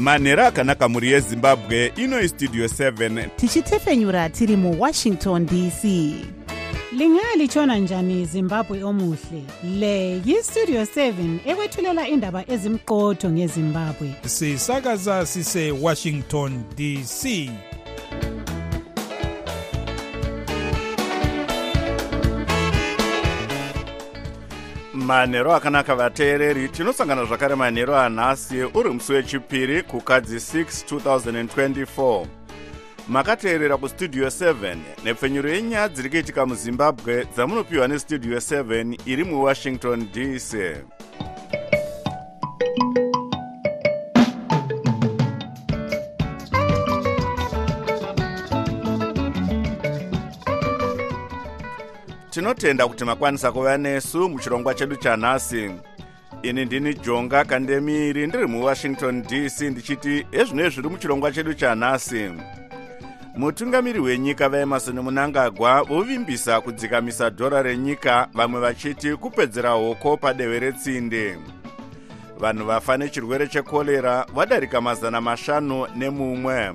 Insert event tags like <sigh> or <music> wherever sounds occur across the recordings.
manhero akanaka mhuri yezimbabwe ino istudio 7 tichitefenyura tiri muwashington dc lingalitshona njani zimbabwe omuhle? Le yistudio 7 ekwethulela indaba ezimqotho ngezimbabwe. Sisakaza sise-washington dc manhero akanaka vateereri tinosangana zvakare manhero anhasi uri musi wechipiri kukadzi 6 2024 makateerera kustudio 7 nepfenyuro yenyaya dziri kuitika muzimbabwe dzamunopiwa nestudio 7 iri muwashington dc tinotenda kuti makwanisa kuva nesu muchirongwa chedu chanhasi. Ini ndini jonga kandemiri ndiri muwashington dc ndichiti ezvinoi zviri muchirongwa chedu chanhasi. Mutungamiri wenyika vaemarson munangagwa vovimbisa kudzikamisa dhora renyika vamwe vachiti kupedzera hoko padehwe retsinde. Vanhu vafa nechirwere chekorera vadarika mazana mashanu nemumwe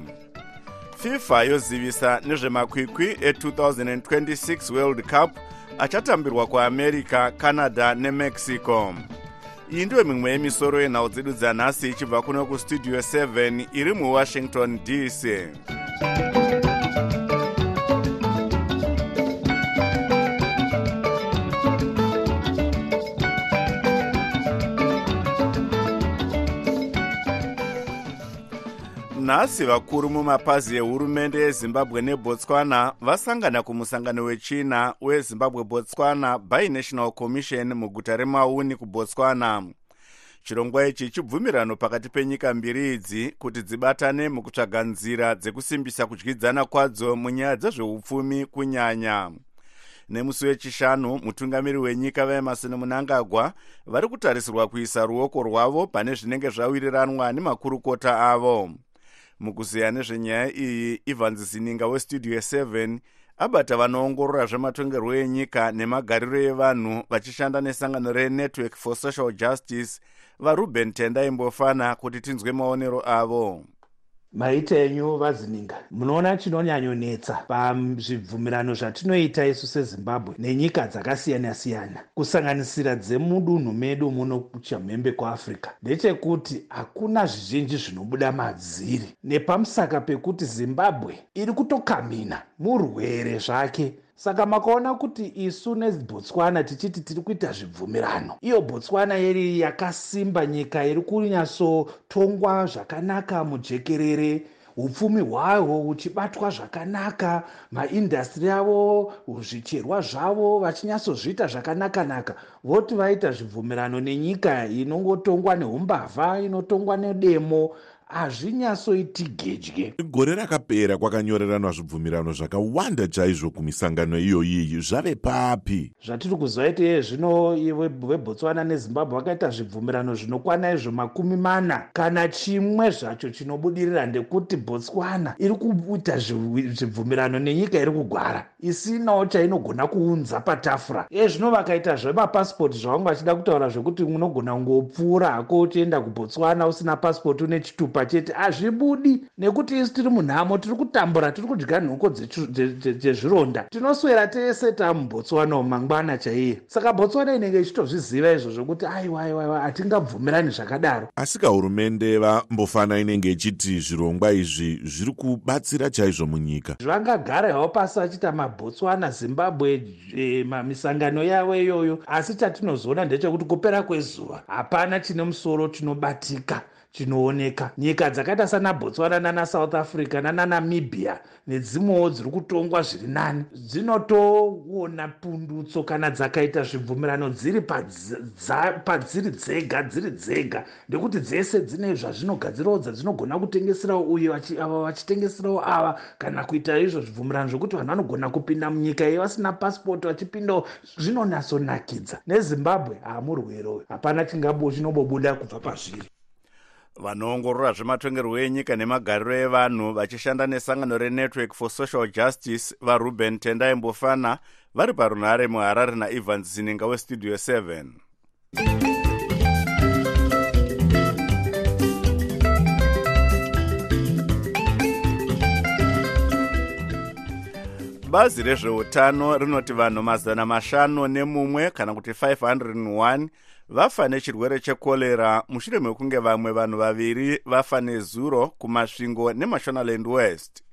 fifa yozivisa nezvemakwikwi e2026 world cup achatambirwa kuamerica canada nemexico. Iyi ndiyo mimwe yemisoro yenhau dzedu dzanhasi ichibva kuno kustudio 7 iri muwashington dc nhasi vakuru mumapazi ehurumende yezimbabwe nebotswana vasangana kumusangano wechina wezimbabwe botswana binational commission muguta remauni kubotswana. Chirongwa ichi chibvumirano pakati penyika mbiri idzi kuti dzibatane mukutsvaga nzira dzekusimbisa kudyidzana kwadzo munyaya dzezveupfumi kunyanya. Nemusi wechishanu mutungamiri wenyika vaemarson munangagwa vari kutarisirwa kuisa ruoko rwavo pane zvinenge zvawiriranwa nemakurukota avo mukuziya nezvenyaya iyi evans zininga westudio 7 abata vanoongorora zvematongerwo enyika nemagariro evanhu vachishanda nesangano renetwork for social justice varuben tendai mbofana kuti tinzwe maonero avo maita enyu vazininga. Munoona chinonyanyonetsa pazvibvumirano zvatinoita isu sezimbabwe nenyika dzakasiyana-siyana. Kusanganisira dzemudunhu medu muno chamhembe kuafrica ndechekuti hakuna zvizhinji zvinobuda madziri. Nepamusaka pekuti zimbabwe iri kutokamina murwere zvake saka makaona kuti isu nebotswana tichiti tiri kuita zvibvumirano. Iyo botswana yeri yakasimba nyika iri kunyatsotongwa zvakanaka mujekerere upfumi hwayo huchibatwa zvakanaka maindastri avo zvicherwa zvavo vachinyatsozviita zvakanaka-naka. Voti vaita zvibvumirano nenyika inongotongwa neumbavha inotongwa nedemo hazvinyatsoiti gedye. Gore rakapera kwakanyoreranwa zvibvumirano zvakawanda chaizvo kumisangano iyoyiyi zvave papi. Zvatiri kuziva iti zvino vebotswana nezimbabwe vakaita zvibvumirano zvinokwana izvo makumi mana. Kana chimwe zvacho chinobudirira ndekuti botswana iri kuita zvibvumirano nenyika iri kugwara isinawo chainogona kuunza patafura. Iye zvino vakaita zvemapasipoti zvavanga vachida kutaura zvekuti unogona kungopfuura hako uchienda kubotswana usina pasipoti une chitupa chete. Hazvibudi nekuti isu tiri munhamo tiri kutambura tiri kudya nhoko dzezvironda. Tinoswera tese tamubotswana mangwana chaiye. Saka botswana inenge ichitozviziva izvo zvokuti aiwa aiwa hatingabvumirani zvakadaro. Asi kahurumende vambofana inenge ichiti zvirongwa izvi zviri kubatsira chaizvo munyika. Zvangagara ivo pasi vachita mabotswana zimbabwe e, misangano yavo iyoyo. Asi chatinozoona ndechekuti kupera kwezuva hapana chine musoro chinobatika chinooneka. Nyika dzakaita sana botswana nanasouth africa nananamibhia nedzimwewo dziri kutongwa zviri nani dzinotoona pundutso kana dzakaita zvibvumirano dziri padziri dzega dziri dzega. Ndekuti dzese dzine zvazvinogadzirawo dzadzinogona kutengeserawo uye ava vachitengeserawo ava kana kuita izvo zvibvumirano zvokuti vanhu vanogona kupinda munyika iyi vasina pasipoti vachipindawo zvinonyatsonakidza nezimbabwe hamurweroyo hapana chingabo chinobobuda kubva pazviri vanoongorora zvematongerwo enyika nemagariro evanhu vachishanda nesangano renetwork for social justice varuben tendai mbofana vari parunhare muharare naivan zininga westudio 7 bazi rezveutano rinoti vanhu mazana mashanu nemumwe kana kuti 501 vafa nechirwere chekorera mushure mekunge vamwe vanhu vaviri vafa nezuro kumasvingo nemashonaland west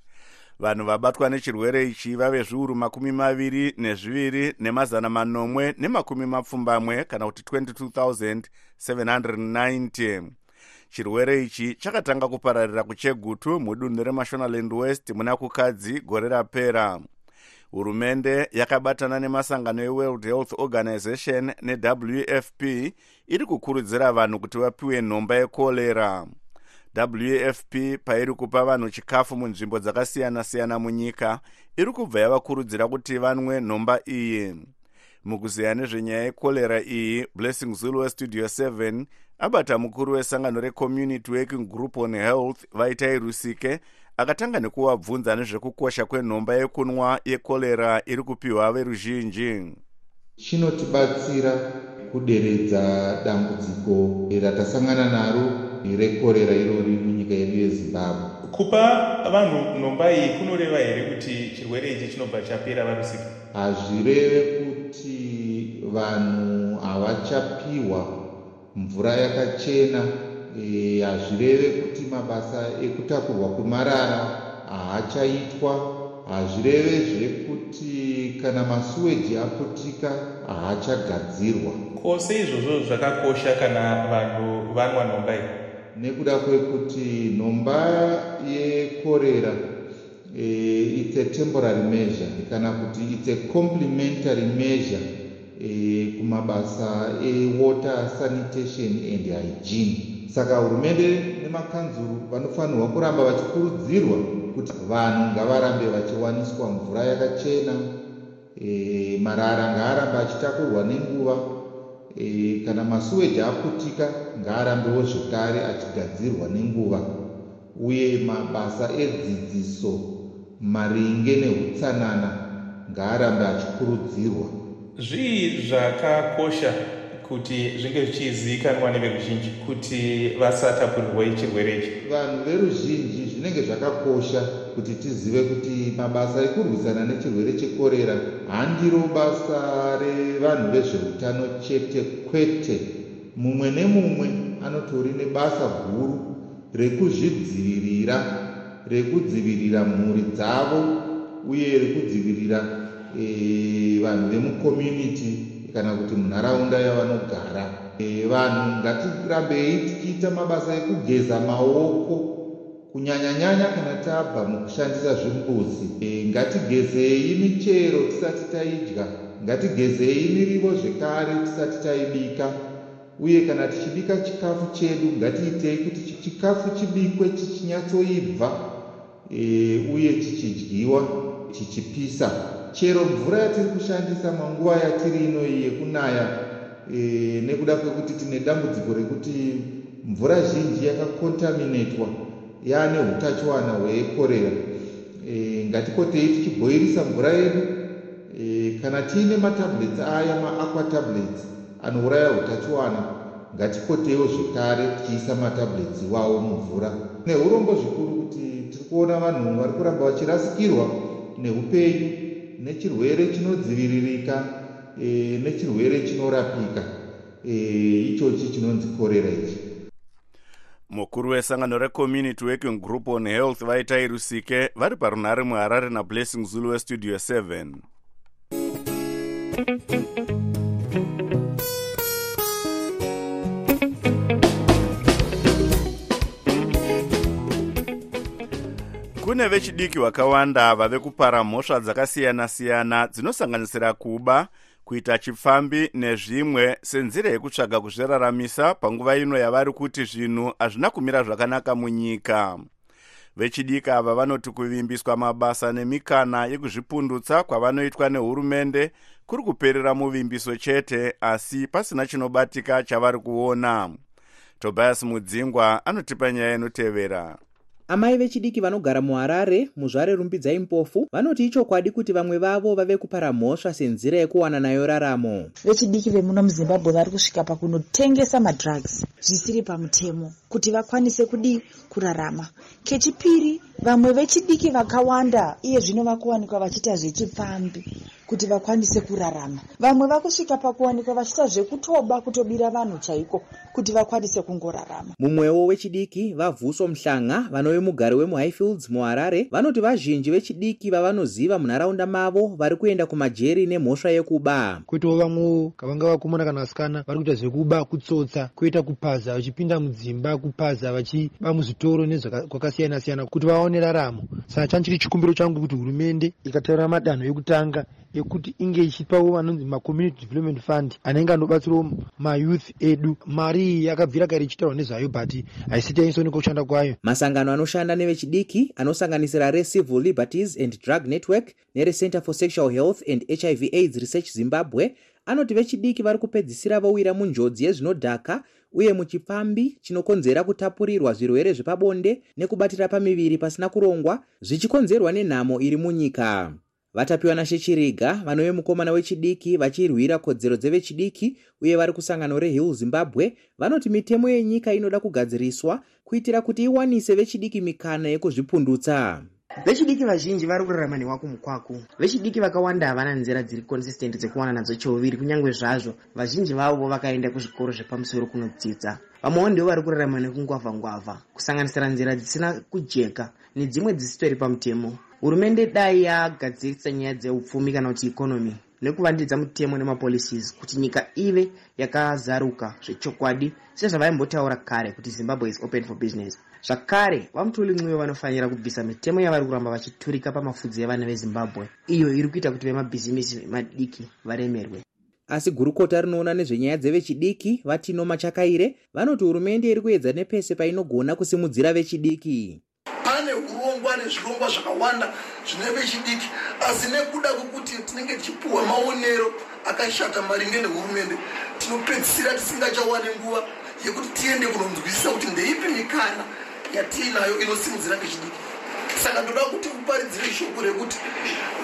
vanhu vabatwa nechirwere ichi vave zviuru makumi maviri nezviviri nemazana manomwe nemakumi mapfumbamwe kana kuti 22790 chirwere ichi chakatanga kupararira kuchegutu mudunhu remashonaland west muna kukadzi gore rapera hurumende yakabatana nemasangano eworld health organization newfp iri kukurudzira vanhu kuti vapiwe nhomba yekorera wfp pairi kupa vanhu chikafu munzvimbo dzakasiyana-siyana munyika iri kubva yavakurudzira kuti vanwe nhomba iyi. Mukuziya nezvenyaya yekorera iyi blessing zulu westudio 7 abata mukuru wesangano recommunity working group on health vaitai rusike akatanga nekuvabvunza nezvekukosha kwenhomba yekunwa yekorera iri kupiwa veruzhinji. Chinotibatsira kuderedza dambudziko ratasangana naro rekorera irori munyika yedu yezimbabwe. Kupa vanhu nhomba iyi kunoreva here kuti chirwere ichi chinobva chapera varusika? Hazvireve kuti vanhu havachapiwa. Mvura yakachena hazvireve kuti mabasa ekutakurwa kwemarara haachaitwa. Hazvirevezve kuti kana masuweji aputika haachagadzirwa. Kwose izvozvo zvakakosha kana vanhu vanwa nhomba iyi? Nekuda kwekuti nhomba yekorera e, its a temporary measure kana kuti its a complementary measure e, kumabasa ewater sanitation and hygiene saka hurumende nemakanzuru vanofanirwa kuramba vachikurudzirwa kuti vanhu ngavarambe vachiwaniswa mvura yakachena e, marara ngaarambe achitakurwa nenguva e, kana masuweji aputika ngaarambewo zvekare achigadzirwa nenguva. Uye mabasa edzidziso maringe neutsanana ngaarambe achikurudzirwa zvii zvakakosha kuti zvinge zvichizivikanwa neveruzhinji kuti vasatapurirwa chirwere ichi. Vanhu veruzhinji zvinenge zvakakosha kuti tizive kuti mabasa ekurwisana nechirwere chekorera handiro basa revanhu vezveutano chete kwete. Mumwe nemumwe anotori nebasa guru rekuzvidzivirira rekudzivirira mhuri dzavo uye rekudzivirira e, vanhu vemucommunity kana kuti munharaunda yavanogara. E, vanhu ngatirambei tichiita mabasa ekugeza maoko. Kunyanya-nyanya kana tabva mukushandisa zvimbuzi e, ngatigezei michero tisati taidya. Ngatigezei mirivo zvekare tisati taibika. Uye kana tichibika chikafu chedu ngatiitei kuti chikafu chibikwe chichinyatsoibva e, uye chichidyiwa chichipisa chero mvura yatiri kushandisa manguva yatiri ino iyi yekunaya e, nekuda kwekuti tine dambudziko rekuti mvura zhinji yakakontaminatwa yaane utachiwana hwekorera e, ngatikotei tichibhoirisa mvura yedu e, kana tiine matablets aya maaqua tablets anouraya utachiwana ngatikoteiwo zvekare tichiisa matablets iwawo mumvura. Neurombo zvikuru kuti tiri kuona vanhu vari kuramba vachirasikirwa neupenyu nechirwere chinodziviririka e, nechirwere chinorapika e, ichochi chinonzi korera ichi. Mukuru wesangano recommunity working group on health vaitai rusike vari parunhare muharare nablessing zulu westudio 7 kune vechidiki vakawanda vave kupara mhosva dzakasiyana-siyana dzinosanganisira kuba kuita chipfambi nezvimwe senzira yekutsvaga kuzviraramisa panguva ino yavari kuti zvinhu hazvina kumira zvakanaka munyika. Vechidiki ava vanoti kuvimbiswa mabasa nemikana yekuzvipundutsa kwavanoitwa nehurumende kuri kuperera muvimbiso chete asi pasina chinobatika chavari kuona. Tobias mudzingwa anotipa nyaya inotevera amai vechidiki vanogara muharare muzvare rumbidzai mpofu vanoti ichokwadi kuti vamwe vavo vave kupara mhosva senzira yekuwana nayo raramo. Vechidiki vemuno muzimbabwe vari kusvika pakunotengesa madrugs zvisiri pamutemo kuti vakwanise kudi kurarama. Kechipiri vamwe vechidiki vakawanda iye zvino vakuwanikwa vachiita zvechipfambi kuti vakwanise kurarama. Vamwe vakusvika pakuwanikwa vachiita zvekutoba kutobira vanhu chaiko kuti vakwanise kungorarama. Mumwewo wechidiki vavhuso muhlanga vanove mugari wemuhighfields muharare vanoti vazhinji vechidiki vavanoziva munharaunda mavo vari kuenda kumajeri nemhosva yekuba. Kwoitawo vamwewo kavanga vakomana kana vasikana vari kuita zvekuba kutsotsa kwoita kupaza vachipinda mudzimba kupaza vachiba muzvitoro nezvakwakasiyana siyana kuti vaone raramo saka changu chiri chikumbiro changu kuti hurumende ikataura madanho ekutanga ekuti inge ichipawo vanonzi macommunity development fund anenge anobatsirawo mayouth edu. Mari iyi yakabvira kare ichitaurwa nezvayo but haisiti yaisoneka kushanda kwayo. Masangano anoshanda nevechidiki anosanganisira recivil liberties and drug network nerecenter for sexual health and hiv aids research zimbabwe anoti vechidiki vari kupedzisira vowira munjodzi yezvinodhaka uye muchipfambi chinokonzera kutapurirwa zvirwere zvepabonde nekubatira pamiviri pasina kurongwa zvichikonzerwa nenhamo iri munyika. Vatapiwa nashechiriga vanove mukomana wechidiki vachirwira kodzero dzevechidiki uye vari kusangano rehill zimbabwe vanoti mitemo yenyika inoda kugadziriswa kuitira kuti iwanise vechidiki mikana yekuzvipundutsa vechidiki vazhinji vari kurarama newako mukwaku vechidiki vakawanda havana nzira dziri consistent dzekuwana nadzo cheuviri kunyange zvazvo vazhinji vavo vakaenda kuzvikoro zvepamusoro kunodzidza. Vamwewo ndivo vari kurarama nekungwavha-ngwavha kusanganisira nzira dzisina kujeka nedzimwe dzisitori pamutemo. Hurumende dai yagadzirisa nyaya dzeupfumi kana kuti ikonomi nekuvandidza mutemo nemapolicies kuti nyika ive yakazaruka zvechokwadi sezvavaimbotaura kare kuti zimbabwe is open for business zvakare vamutuli mwiwe vanofanira kubvisa mitemo yavari kuramba vachiturika pamafudzi evana vezimbabwe. Iyo iri kuita kuti vemabhizimisi madiki varemerwe. Asi gurukota rinoona nezvenyaya dzevechidiki vatino machakaire vanoti hurumende iri kuedza nepese painogona kusimudzira vechidiki. Pane urongwa nezvirongwa zvakawanda zvine vechidiki asi nekuda kwekuti tinenge tichipiwa maonero akashata maringe nehurumende tinopedzisira tisingachawani nguva yekuti tiende kunonzwisisa kuti ndeipi mikana yatiinayo inosimudzira vechidiki saka ndoda kuti uparidzire shoko rekuti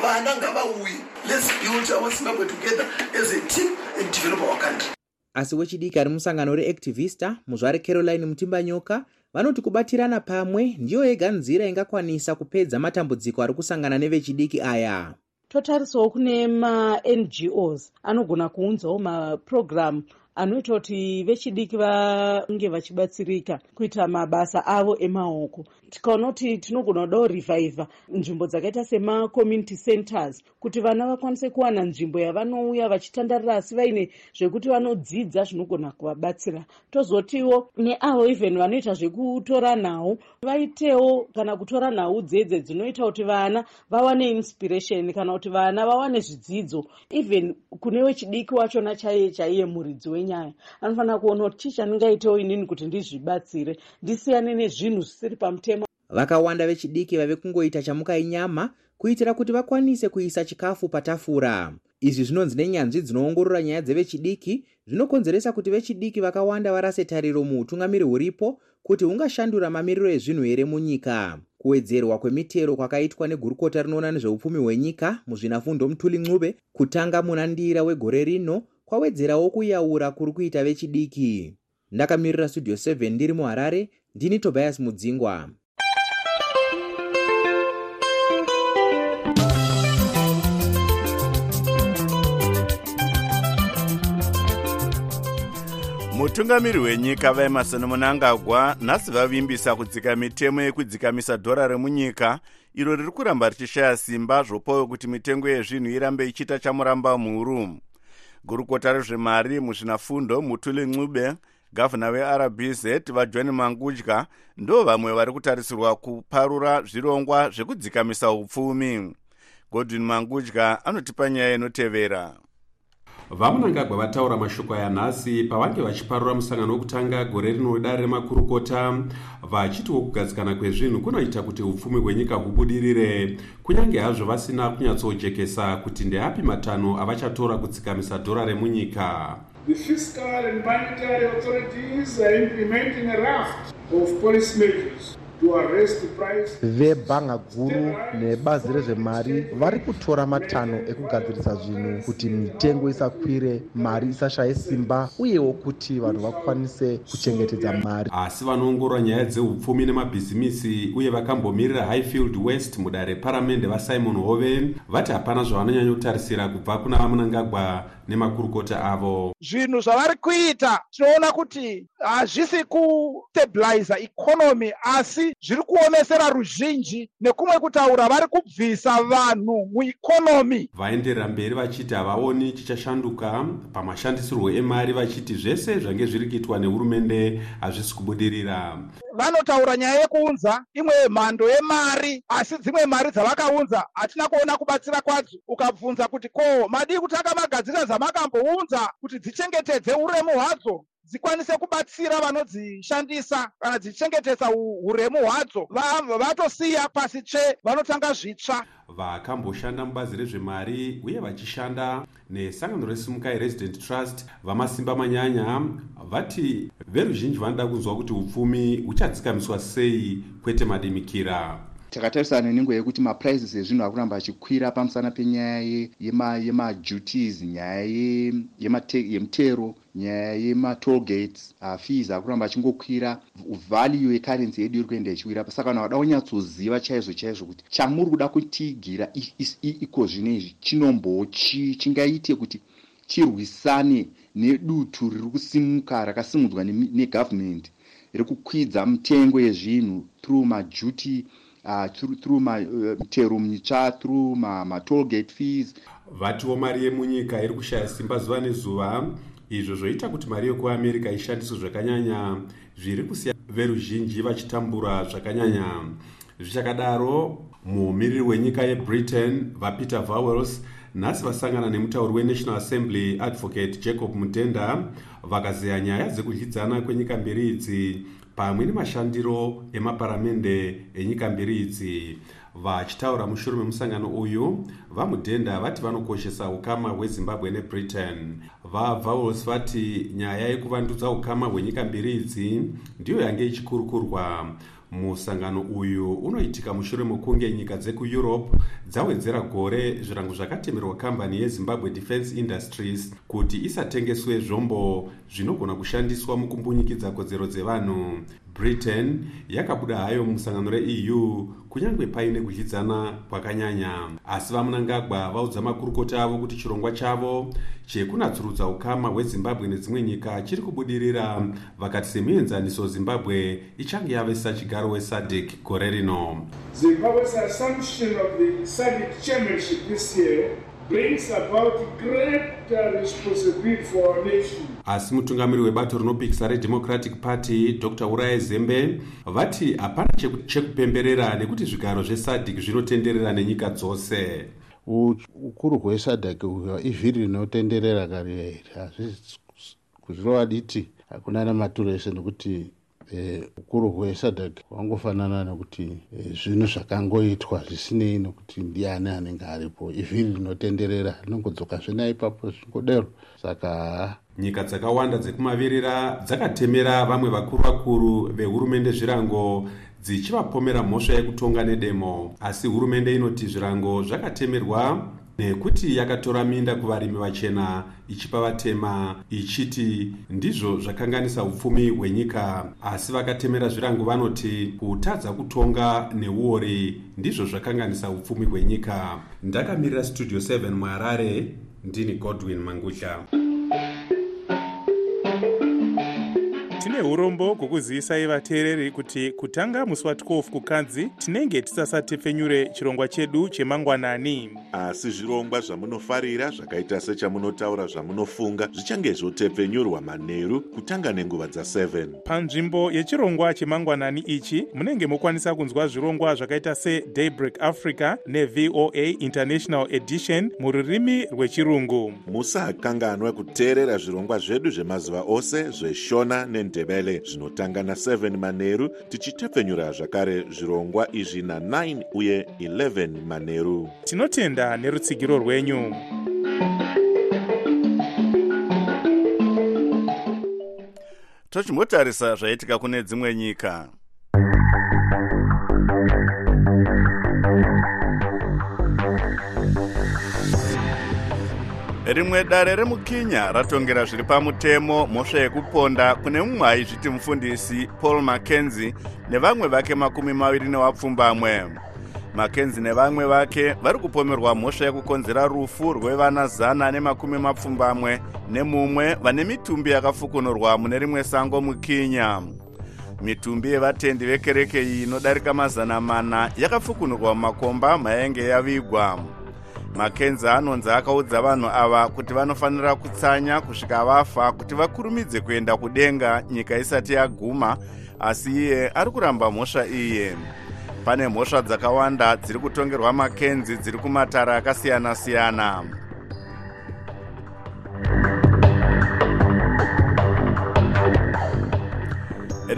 vana ngavauye. Lets build our zimbabwe together as a team and develop our country. Asi wechidiki ari musangano reactivista muzvare caroline mutimbanyoka vanoti kubatirana pamwe ndiyo yega nzira ingakwanisa kupedza matambudziko ari kusangana nevechidiki aya. Totarisawo kune mangos anogona kuunzawo mapurogiramu anoita kuti vechidiki vange vachibatsirika kuita mabasa avo emaoko. Tikaona kuti tinogona kudawo revivha nzvimbo dzakaita semacommunity centers kuti vana vakwanise kuwana nzvimbo yavanouya vachitandarira asi vaine zvekuti vanodzidza zvinogona kuvabatsira. Tozotiwo neavo even vanoita zvekutora nhau vaitewo kana kutora nhau dzedze dzinoita kuti vana vawane inspiration kana kuti vana vawane zvidzidzo. Even kune wechidiki wachona chaiye chaiye muridzi wenyaya anofanira kuona kuti chii chandingaitewo inini kuti ndizvibatsire ndisiyane nezvinhu zvisiri pamutemo. Vakawanda vechidiki vave kungoita chamukainyama kuitira kuti vakwanise kuisa chikafu patafura. Izvi zvinonzi nenyanzvi dzinoongorora nyaya dzevechidiki zvinokonzeresa kuti vechidiki vakawanda varase tariro muutungamiri huripo kuti hungashandura mamiriro ezvinhu here munyika. Kuwedzerwa kwemitero kwakaitwa negurukota rinoona nezveupfumi hwenyika muzvinafundo mutuli ncube kutanga muna ndira wegore rino kwawedzerawo kuyaura kuri kuita vechidiki. Ndakamirira studio 7 ndiri muharare ndini tobias mudzingwa. Mutungamiri wenyika vaemarson munangagwa nhasi vavimbisa kudzika mitemo yekudzikamisa dhora remunyika iro riri kuramba richishaya simba zvopawo kuti mitengo yezvinhu irambe ichiita chamuramba mhuru gurukota rezvemari muzvinafundo mutuli ncube gavhuna werbz vajohn mangudya ndo vamwe vari kutarisirwa kuparura zvirongwa zvekudzikamisa upfumi. Godwin mangudya anotipa nyaya inotevera vamunangagwa vataura mashoko aya nhasi pavange vachiparura musangano wekutanga gore rino dare remakurukota vachitiwo kugadzikana kwezvinhu kunoita kuti upfumi hwenyika hubudirire. Kunyange hazvo vasina kunyatsojekesa kuti ndeapi matanho avachatora kudzikamisa dhora remunyika. The fiscal and monetary authorities are implementing a raft of policy measures vebhanga guru nebazi rezvemari vari kutora matanho ekugadzirisa zvinhu kuti mitengo isakwire mari isashaye simba uyewo kuti vanhu vakwanise kuchengetedza mari. Asi vanoongorora nyaya dzeupfumi nemabhizimisi uye vakambomirira highfield west mudare reparamende vasimon hove vati hapana zvavanonyanyotarisira kubva kuna vamunangagwa nemakurukota avo. Zvinhu zvavari kuita tinoona kuti hazvisi kustabiliza ikonomi asi zviri kuomesera ruzhinji nekumwe kutaura vari kubvisa vanhu muikonomi vaenderera mberi vachiti havaoni chichashanduka pamashandisirwo emari vachiti zvese zvange zviri kuitwa nehurumende hazvisi kubudirira vanotaura nyaya yekuunza imwe mhando yemari asi dzimwe mari dzavakaunza hatina kuona kubatsira kwadzo. Ukabvunza kuti ko madii kuti akamagadzira dzamakambounza kuti dzichengetedze uremu hwadzo dzikwanise kubatsira vanodzishandisa kana dzichengetedza uremu hwadzo. Vatosiya pasi tsve vanotanga zvitsva. Vakamboshanda mubazi rezvemari uye vachishanda nesangano resimukai resident trust vamasimba manyanya vati veruzhinji vanoda kunzwa kuti upfumi huchadzikamiswa sei kwete madimikira takatarisana nenguva yekuti maprizes ezvinhu ari kuramba achikwira pamusana penyaya yemaduties nyaya yemutero nyaya yematolgates uh, fees ari kuramba achingokwira. Value yekarensi yedu iri kuenda ichiwira saka vanhu vada kunyatsoziva chaizvo chaizvo kuti chamuri kuda kutigira iko zvinezvi chinombochi chingaite kuti chirwisane nedutu riri kusimuka rakasimudzwa negavhumendi rekukwidza mitengo yezvinhu through maduty uh, through mitero uh, mitsva through matolgate fees. Vatiwo mari yemunyika iri kushaya simba zuva nezuva izvo zvoita kuti mari yekuamerica ishandiswe zvakanyanya. Zviri kusiya veruzhinji vachitambura zvakanyanya. Zvichakadaro muumiriri wenyika yebritain vapeter vowels nhasi vasangana nemutauri wenational assembly advocate jacob mutenda vakazeya nyaya dzekudyidzana kwenyika mbiri idzi pamwe nemashandiro emaparamende enyika mbiri idzi. Vachitaura mushure memusangano uyu vamudhenda vati vanokoshesa ukama hwezimbabwe nebritain. Vavowels vati nyaya yekuvandudza ukama hwenyika mbiri idzi ndiyo yange ichikurukurwa musangano uyu unoitika mushure mekunge nyika dzekueurope dzawedzera gore zvirango zvakatemerwa kambani yezimbabwe defence industries kuti isatengeswe zvombo zvinogona kushandiswa mukumbunyikidza kodzero dzevanhu britain yakabuda hayo musangano reeu kunyange paine kudyidzana kwakanyanya. Asi vamunangagwa vaudza makurukota avo kuti chirongwa chavo chekunatsurudza ukama hwezimbabwe nedzimwe nyika chiri kubudirira vakati semuenzaniso zimbabwe ichange yavesa chigaro wesadc gore rino. Zimbabwe's assumption of the sadc chairmanship this year brings about greater responsibility for our nation asi mutungamiri webato rinopikisa redemocratic party dr. Uraye zembe vati hapana chekupemberera nekuti zvigaro zvesadc zvinotenderera nenyika dzose. Ukuru hwesadc ivhiri rinotenderera kare kuzvirova diti? Hakuna namaturo ese nekuti ukuru hwesadc hwangofanana nekuti zvinhu zvakangoitwa zvisinei nokuti ndiani anenge aripo? Ivhiri rinotenderera? Rinongodzoka zvena ipapo zvingodero. Saka nyika dzakawanda dzekumavirira dzakatemera vamwe vakuru vakuru vehurumende zvirango dzichivapomera mhosva yekutonga nedemo. Asi hurumende inoti zvirango zvakatemerwa nekuti yakatora minda kuvarimi vachena ichipa vatema ichiti ndizvo zvakanganisa upfumi hwenyika. Asi vakatemera zvirango vanoti kutadza kutonga neuori ndizvo zvakanganisa upfumi hwenyika. Ndakamirira studio 7 muharare ndini godwin mangutya tine urombo hwokuzivisa ivateereri kuti kutanga musi wa12 kukadzi tinenge tisasatepfenyure chirongwa chedu chemangwanani. Asi zvirongwa zvamunofarira zvakaita sechamunotaura zvamunofunga zvichange zvotepfenyurwa manheru kutanga nenguva dza7 panzvimbo yechirongwa chemangwanani ichi munenge mokwanisa kunzwa zvirongwa zvakaita sedaybreak africa nevoa international edition mururimi rwechirungu. Musakanganwa kuteerera zvirongwa zvedu zvemazuva ose zveshona nendebele zvinotanga na7 manheru tichitepfenyura zvakare zvirongwa izvi na9 uye 11 manheru tinotenda nerutsigiro rwenyu. Tochimbotarisa zvaitika kune dzimwe nyika rimwe dare remukinya ratongera zviri pamutemo mhosva yekuponda kune mumwe aizviti mufundisi paul mackenzie nevamwe vake makumi maviri newapfumbamwe. Mackenzie nevamwe vake vari kupomerwa mhosva yekukonzera rufu rwevana zana nemakumi mapfumbamwe nemumwe vane mitumbi yakafukunurwa mune rimwe sango mukinya. Mitumbi yevatendi vekereke iyi inodarika mazana mana yakafukunurwa mumakomba mayainge yavigwa. Makenzi anonzi akaudza vanhu ava kuti vanofanira kutsanya kusvika vafa kuti vakurumidze kuenda kudenga nyika isati yaguma asi iye ari kuramba mhosva iye. Pane mhosva dzakawanda dziri kutongerwa makenzi dziri kumatara akasiyana-siyana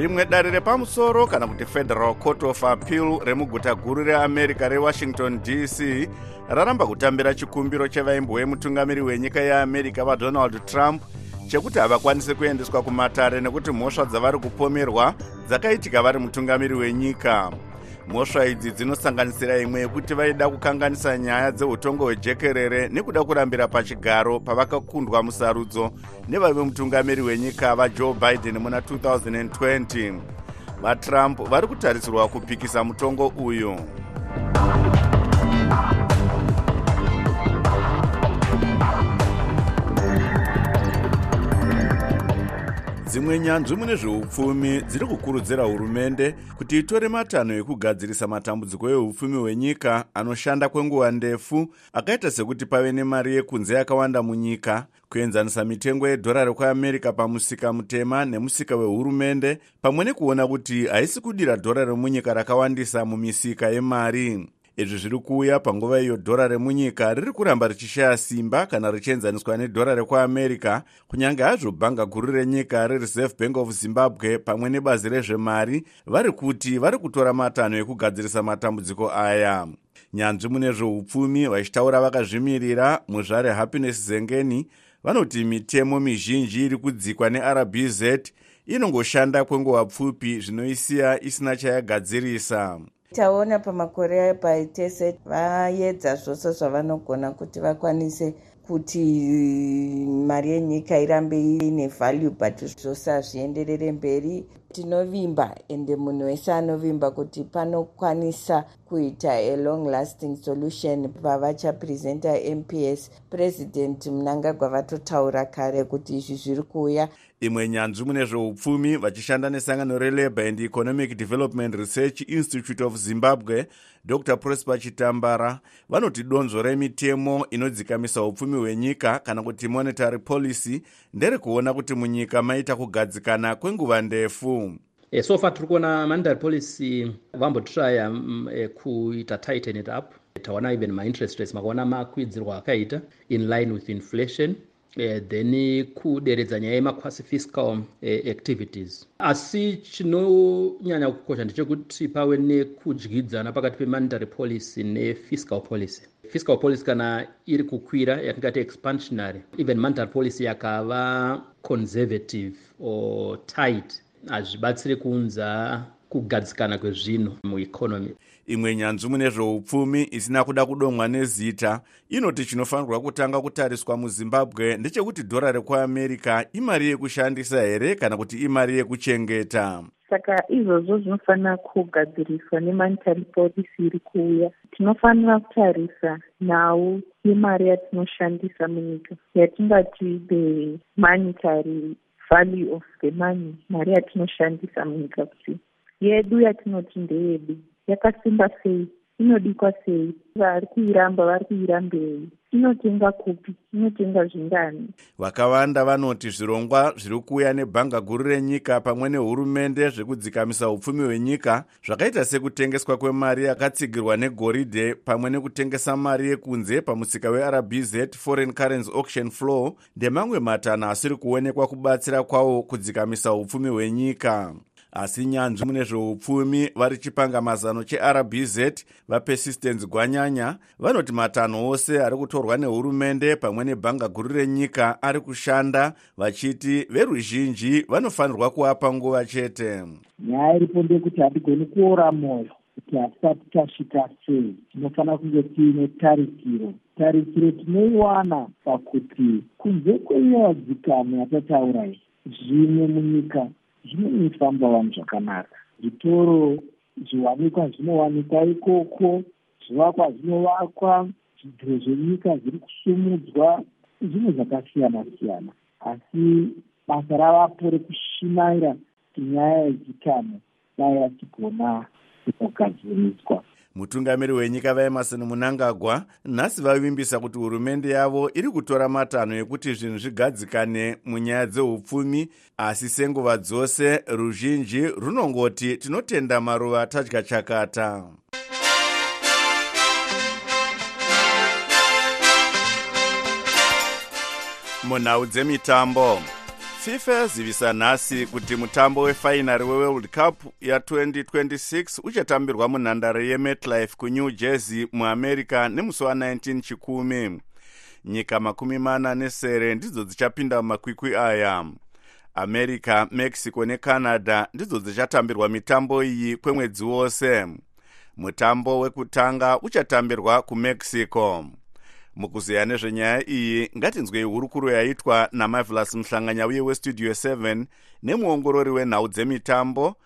rimwe dare repamusoro kana kuti federal court of appeal remuguta guru reamerica rewashington dc raramba kutambira chikumbiro chevaimbo vemutungamiri wenyika yeamerica vadonald trump chekuti havakwanisi kuendeswa kumatare nekuti mhosva dzavari kupomerwa dzakaitika vari mutungamiri wenyika mhosva idzi dzinosanganisira imwe yekuti vaida kukanganisa nyaya dzeutongo hwejekerere nekuda kurambira pachigaro pavakakundwa musarudzo nevaive mutungamiri wenyika vajoe biden muna 2020 vatrump vari kutarisirwa kupikisa mutongo uyu dzimwe nyanzvi mune zveupfumi dziri kukurudzira hurumende kuti itore matanho ekugadzirisa matambudziko eupfumi hwenyika anoshanda kwenguva ndefu akaita sekuti pave nemari yekunze yakawanda munyika kuenzanisa mitengo yedhorari kweamerica pamusika mutema nemusika wehurumende pamwe nekuona kuti haisi kudira dhorari munyika rakawandisa mumisika yemari izvi zviri kuuya panguva iyo dhora remunyika riri kuramba richishaya simba kana richienzaniswa nedhora rekuamerica kunyange hazvo bhanga guru renyika rereserve bank of zimbabwe pamwe nebazi rezvemari vari kuti vari kutora matanho ekugadzirisa matambudziko aya. Nyanzvi mune zveupfumi vachitaura vakazvimirira muzvare happiness zengeni vanoti mitemo mizhinji iri kudzikwa nerbz inongoshanda kwenguva pfupi zvinoisiya isina chayagadzirisa taona pamakore paitese vaedza zvose zvavanogona kuti vakwanise kuti mari yenyika irambe ine value but zvose hazvienderere mberi. Tinovimba ende munhu wese anovimba kuti panokwanisa kuita along lasting solution. Pavachapresenta mps president munangagwa vatotaura kare kuti izvi zviri kuuya imwe nyanzvi mune zveupfumi vachishanda nesangano relabour and economic development research institute of zimbabwe dr prosper chitambara. Vanoti donzvo remitemo inodzikamisa upfumi hwenyika kana kuti monetary policy nderekuona kuti munyika maita kugadzikana kwenguva ndefu. E, so far tiri kuona monetary policy vambotraya mm, e, kuita tighten it up. Taona even mainterest rates makaona makwidzirwa akaita in line with inflation Uh, then kuderedza nyaya yemaquasi fiscal uh, activities. Asi chinonyanya kukosha ndechekuti pave nekudyidzana pakati pemonetary policy nefiscal policy. Fiscal policy kana iri kukwira yatingati expansionary even monetary policy yakava conservative or tight hazvibatsiri kuunza kugadzikana kwezvinhu mueconomy imwe nyanzvi mune zveupfumi isina kuda kudomwa nezita inoti chinofanirwa kutanga kutariswa muzimbabwe. Ndechekuti dhora rekuamerica imari yekushandisa here kana kuti imari yekuchengeta? Saka izvozvo zvinofanira kugadziriswa nemonetary policy iri kuuya. Tinofanira kutarisa nhau yemari yatinoshandisa munyika yatingati the monetary value of the money mari yatinoshandisa munyika kuti yedu yatinoti ndeyedu yakasimba sei inodikwa sei vari kuiramba vari kuirambei inotenga kupi inotenga zvingani. Vakawanda vanoti zvirongwa zviri kuuya nebhanga guru renyika pamwe nehurumende zvekudzikamisa upfumi hwenyika zvakaita sekutengeswa kwemari yakatsigirwa negoridhe pamwe nekutengesa mari yekunze pamusika werbz foreign currency auction flow ndemamwe matanho asiri kuonekwa kubatsira kwawo kudzikamisa upfumi hwenyika asi nyanzvi mune zveupfumi vari chipanga mazano cherbz vapersistence gwanyanya vanoti matanho ose ari kutorwa nehurumende pamwe nebhanga guru renyika ari kushanda vachiti veruzhinji vanofanirwa kuapa nguva chete. Nyaya iripo ndeyekuti hatigoni kuora mwoyo kuti hatisati tasvika sei. Tinofanira kunge tiine tarikiro. Tarikiro tinoiwana pakuti kunze kweyadzikano yatataura iyi zvimwe munyika zvinonifamba vanhu zvakanaka. Zvitoro zviwanikwa zvinowanikwa ikoko zvivakwa zvinovakwa zvidhiro zvenyika zviri kusumudzwa zvinhu zvakasiyana siyana asi basa ravapo rekushimaira nyaya yedzikano dai yachigona kugadziriswa mutungamiri wenyika vaemarson munangagwa nhasi vavimbisa kuti hurumende yavo iri kutora matanho ekuti zvinhu zvigadzikane munyaya dzeupfumi asi senguva dzose ruzhinji runongoti tinotenda maruva tadya chakata. Munhau dzemitambo fifa yazivisa nhasi kuti mutambo wefainari weworld cup ya2026 uchatambirwa munhandare yemetlife kunew jersey muamerica nemusi wa19 chikumi. Nyika makumi mana nesere ndidzo dzichapinda mumakwikwi aya. America mexico necanada ndidzo dzichatambirwa mitambo iyi kwemwedzi wose. Mutambo wekutanga uchatambirwa kumexico mukuzeya nezvenyaya iyi ngatinzwei hurukuro yaitwa namavelas muhlanganyauye westudio 7 nemuongorori wenhau dzemitambo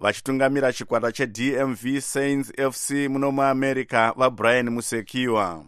vachitungamira chikwata chedmv sains fc muno muamerica vabrian musekiwa.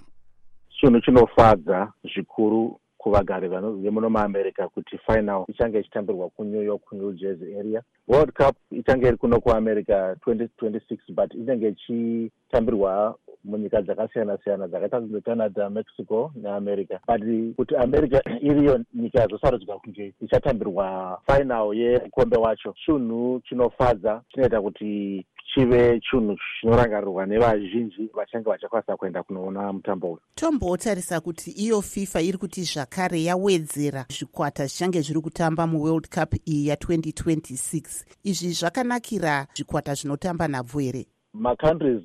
Chinhu chinofadza zvikuru kuvagari vemuno muamerica kuti final ichange ichitambirwa kunew york kunew jersey area. World cup ichange iri kuno kuamerica 2026 but inenge ichitambirwa munyika dzakasiyana siyana dzakaita secanada mexico neamerica but kuti america <clears throat> iriyo nyika yazosarudzwa kunge ichatambirwa final yemukombe wacho chinhu chinofadza chinoita kuti chive chinhu chinorangarirwa nevazhinji vachange vachakwanisa kuenda kunoona mutambo uyu. Tombotarisa kuti iyo fifa iri kuti zvakare yawedzera zvikwata zvichange zviri kutamba muworld cup iyi ya2026 izvi zvakanakira zvikwata zvinotamba nhabvu here macountries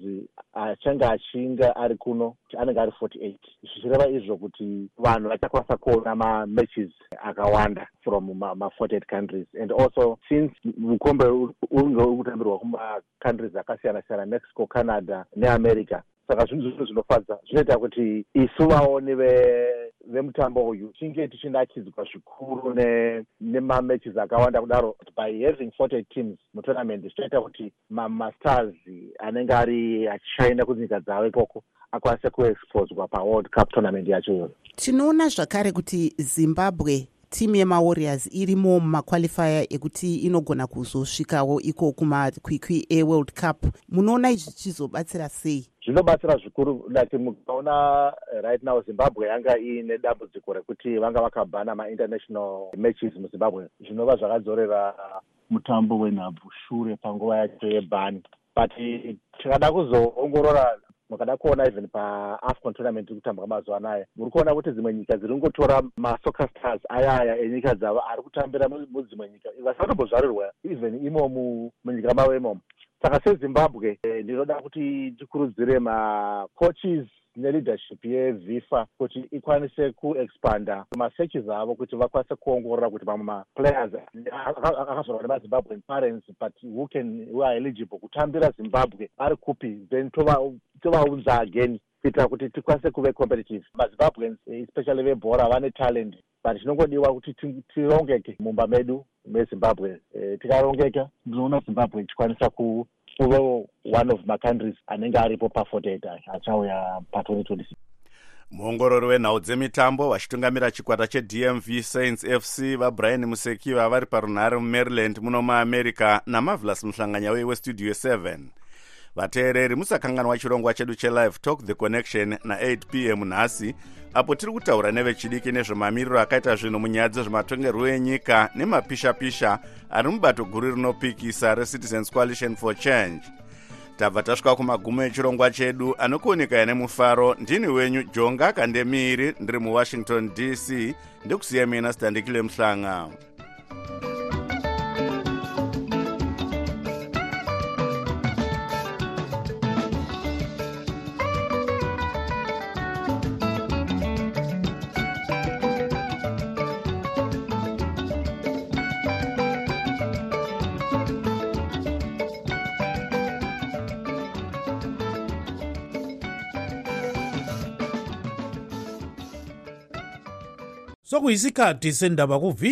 achange achinga ari kuno anenge ari 48 zvichireva izvo kuti vanhu vachakwanisa kuona mamatches akawanda from ma48 countries. And also since mukombe unge uri kutambirwa kumacountries akasiyana siyana mexico canada neamerica saka zvinhu zvino zvinofadza zvinoita kuti isu vaoni vemutambo uyu tinge tichinakidzwa zvikuru nemamatches akawanda kudaro. By having 48 teams mutournament zvichaita kuti mastars anenge ari achichaenda kunyika dzavo ikoko akwanise kuexposwa paworld cup tournament yacho iyoyo. Tinoona zvakare kuti zimbabwe timu yemawarriors irimo mumakwalifaya ekuti inogona kuzosvikawo iko kumakwikwi eworld cup. Munoona izvi zvichizobatsira sei? Zvinobatsira zvikuru like mukaona right now zimbabwe yanga iine dambudziko rekuti vanga vakabhana mainternational matches muzimbabwe. Zvinova zvakadzorera mutambo wenhabvu shure panguva yacho yebhani. But tikada kuzoongorora mukada kuona even paafcon tournament iri kutambwa mazuva anaya muri kuona kuti dzimwe nyika dziri kungotora masoccer stars ayaya enyika dzavo ari kutambira mudzimwe nyika. Vasatombozvarirwa even imomu munyika mavo imomo saka sezimbabwe ndinoda kuti tikurudzire macoaches neleadership yevifa kuti ikwanise kuexpanda masearches avo kuti vakwanise kuongorora kuti mamwe maplayers akazorwa nemazimbabwean parents but who can are eligible kutambira zimbabwe ari kupi then tovaunza again kuitira kuti tikwanise kuve competitive. Mazimbabweans especially vebhora vane talent but chinongodiwa kuti tirongeke mumba medu mezimbabwe. Tikarongeka ndinoona zimbabwe ichikwanisa kuvewo one of macountries anenge aripo pa48 achauya pa2026 muongorori wenhau dzemitambo vachitungamira chikwata chedmv sains fc vabrian musekiva vari parunhare mumaryland muno muamerica namavelas muhlanganyauye westudio 7 vateereri musakanganwa chirongwa chedu chelive talk the connection na8 p m nhasi apo tiri kutaura nevechidiki nezvemamiriro akaita zvinhu munyaya dzezvematongerwo enyika nemapishapisha ari mubato guru rinopikisa recitizens coalition for change. Tabva tasvika kumagumo echirongwa chedu anokuoneka nemufaro ndini wenyu jonga kandemiri ndiri muwashington dc ndekusiya mina sitandikile muhlanga okuyisikhathi sendaba kuvi